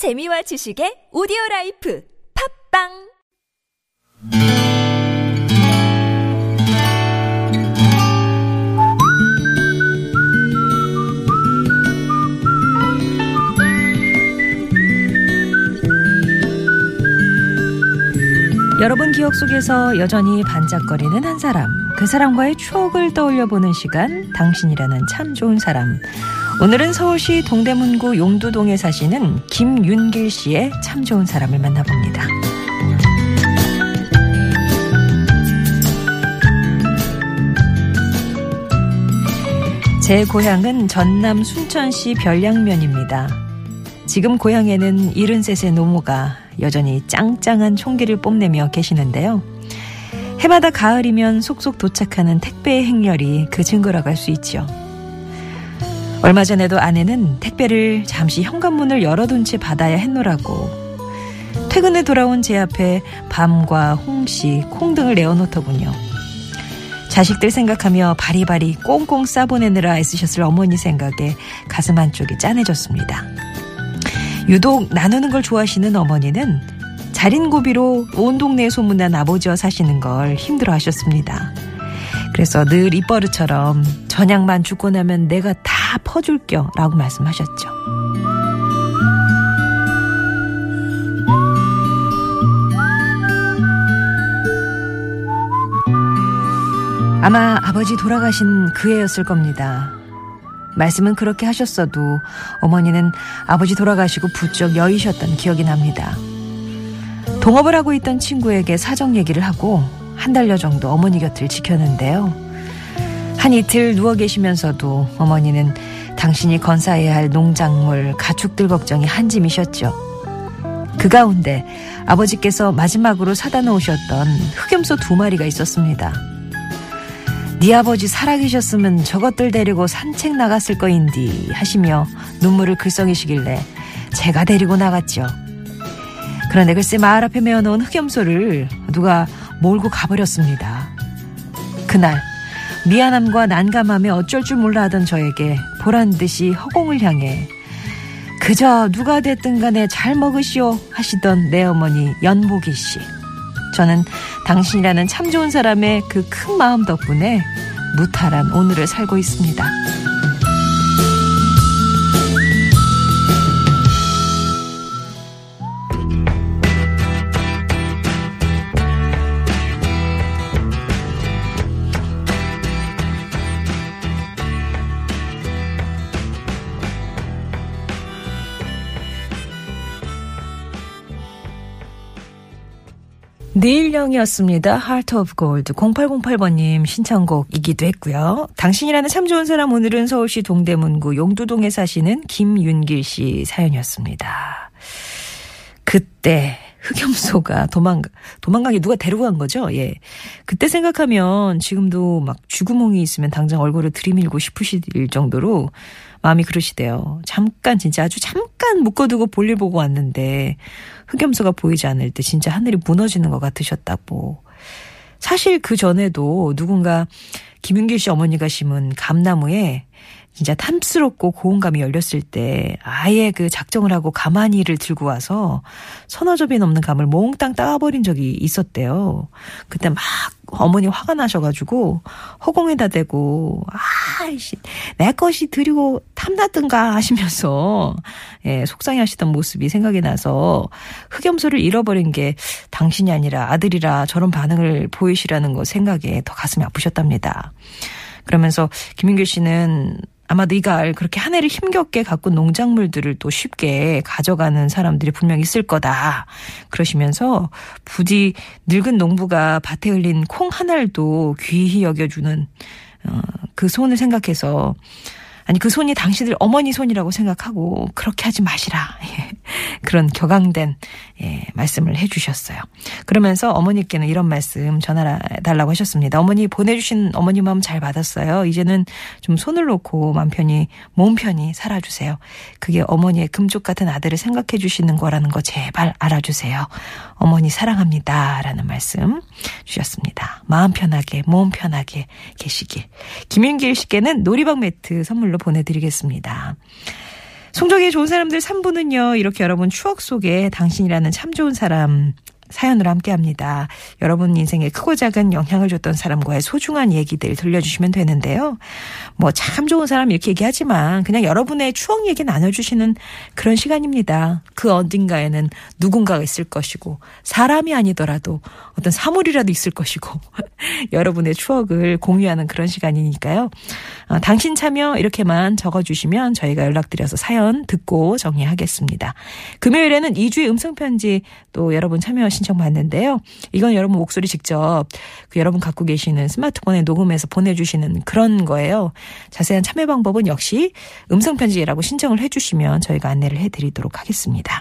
재미와 지식의 오디오 life. 팟빵 여러분 기억 속에서 여전히 반짝거리는 한 사람, 그 사람과의 추억을 떠올려 보는 시간, 당신이라는 참 좋은 사람. 오늘은 서울시 동대문구 용두동에 사시는 김윤길 씨의 참 좋은 사람을 만나봅니다. 제 고향은 전남 순천시 별량면입니다. 지금 고향에는 73세 노모가 여전히 짱짱한 총기를 뽐내며 계시는데요. 해마다 가을이면 속속 도착하는 택배의 행렬이 그 증거라고 할 수 있죠. 얼마 전에도 아내는 택배를 잠시 현관문을 열어둔 채 받아야 했노라고 퇴근에 돌아온 제 앞에 밤과 홍시, 콩 등을 내어놓더군요. 자식들 생각하며 바리바리 꽁꽁 싸보내느라 애쓰셨을 어머니 생각에 가슴 한쪽이 짠해졌습니다. 유독 나누는 걸 좋아하시는 어머니는 자린고비로 온 동네에 소문난 아버지와 사시는 걸 힘들어 하셨습니다. 그래서 늘 입버릇처럼 전약만 죽고 나면 내가 다 퍼줄겨 라고 말씀하셨죠. 아마 아버지 돌아가신 그 해였을 겁니다. 말씀은 그렇게 하셨어도 어머니는 아버지 돌아가시고 부쩍 여의셨던 기억이 납니다. 동업을 하고 있던 친구에게 사정 얘기를 하고 한 달여 정도 어머니 곁을 지켰는데요. 한 이틀 누워 계시면서도 어머니는 당신이 건사해야 할 농작물, 가축들 걱정이 한 짐이셨죠. 그 가운데 아버지께서 마지막으로 사다 놓으셨던 흑염소 두 마리가 있었습니다. 네 아버지 살아계셨으면 저것들 데리고 산책 나갔을 거인디 하시며 눈물을 글썽이시길래 제가 데리고 나갔죠. 그런데 글쎄 마을 앞에 메어놓은 흑염소를 누가 몰고 가버렸습니다. 그날 미안함과 난감함에 어쩔 줄 몰라 하던 저에게 보란 듯이 허공을 향해 그저 누가 됐든 간에 잘 먹으시오 하시던 내 어머니 연복이 씨. 저는 당신이라는 참 좋은 사람의 그 큰 마음 덕분에 무탈한 오늘을 살고 있습니다. 내일령이었습니다. Heart of Gold 0808번님 신청곡이기도 했고요. 당신이라는 참 좋은 사람 오늘은 서울시 동대문구 용두동에 사시는 김윤길 씨 사연이었습니다. 그때 흑염소가 도망가 도망가게 누가 데리고 간 거죠? 예. 그때 생각하면 지금도 막 쥐구멍이 있으면 당장 얼굴을 들이밀고 싶으실 정도로 마음이 그러시대요. 잠깐 진짜 아주 잠깐 묶어두고 볼일 보고 왔는데 흑염소가 보이지 않을 때 진짜 하늘이 무너지는 것 같으셨다고. 사실 그 전에도 누군가 김윤길 씨 어머니가 심은 감나무에 진짜 탐스럽고 고운 감이 열렸을 때 아예 그 작정을 하고 가마니를 들고 와서 서너 접이 넘는 감을 몽땅 따버린 적이 있었대요. 그때 막 어머니 화가 나셔가지고 허공에다 대고 아이씨 내 것이 드리고 탐났든가 하시면서 예, 속상해하시던 모습이 생각이 나서 흑염소를 잃어버린 게 당신이 아니라 아들이라 저런 반응을 보이시라는 거 생각에 더 가슴이 아프셨답니다. 그러면서 김민길 씨는 아마 네가 그렇게 한 해를 힘겹게 가꾼 농작물들을 또 쉽게 가져가는 사람들이 분명 있을 거다. 그러시면서 부디 늙은 농부가 밭에 흘린 콩 한 알도 귀히 여겨주는 어, 그 손을 생각해서 아니 그 손이 당신들 어머니 손이라고 생각하고 그렇게 하지 마시라. 예. 그런 격앙된 예, 말씀을 해주셨어요. 그러면서 어머니께는 이런 말씀 전해달라고 하셨습니다. 어머니 보내주신 어머니 마음 잘 받았어요. 이제는 좀 손을 놓고 마음 편히 몸 편히 살아주세요. 그게 어머니의 금쪽 같은 아들을 생각해 주시는 거라는 거 제발 알아주세요. 어머니 사랑합니다. 라는 말씀 주셨습니다. 마음 편하게 몸 편하게 계시길. 김윤길 씨께는 놀이방 매트 선물로 보내드리겠습니다. 송정의 좋은 사람들 3부는요, 이렇게 여러분 추억 속에 당신이라는 참 좋은 사람 사연으로 함께 합니다. 여러분 인생에 크고 작은 영향을 줬던 사람과의 소중한 얘기들 들려주시면 되는데요. 뭐 참 좋은 사람 이렇게 얘기하지만 그냥 여러분의 추억 얘기 나눠주시는 그런 시간입니다. 그 어딘가에는 누군가가 있을 것이고 사람이 아니더라도 어떤 사물이라도 있을 것이고 여러분의 추억을 공유하는 그런 시간이니까요. 어, 당신 참여 이렇게만 적어주시면 저희가 연락드려서 사연 듣고 정리하겠습니다. 금요일에는 2주의 음성편지 또 여러분 참여 신청 받는데요. 이건 여러분 목소리 직접 그 여러분 갖고 계시는 스마트폰에 녹음해서 보내주시는 그런 거예요. 자세한 참여 방법은 역시 음성편지라고 신청을 해주시면 저희가 안내를 해드리도록 하겠습니다.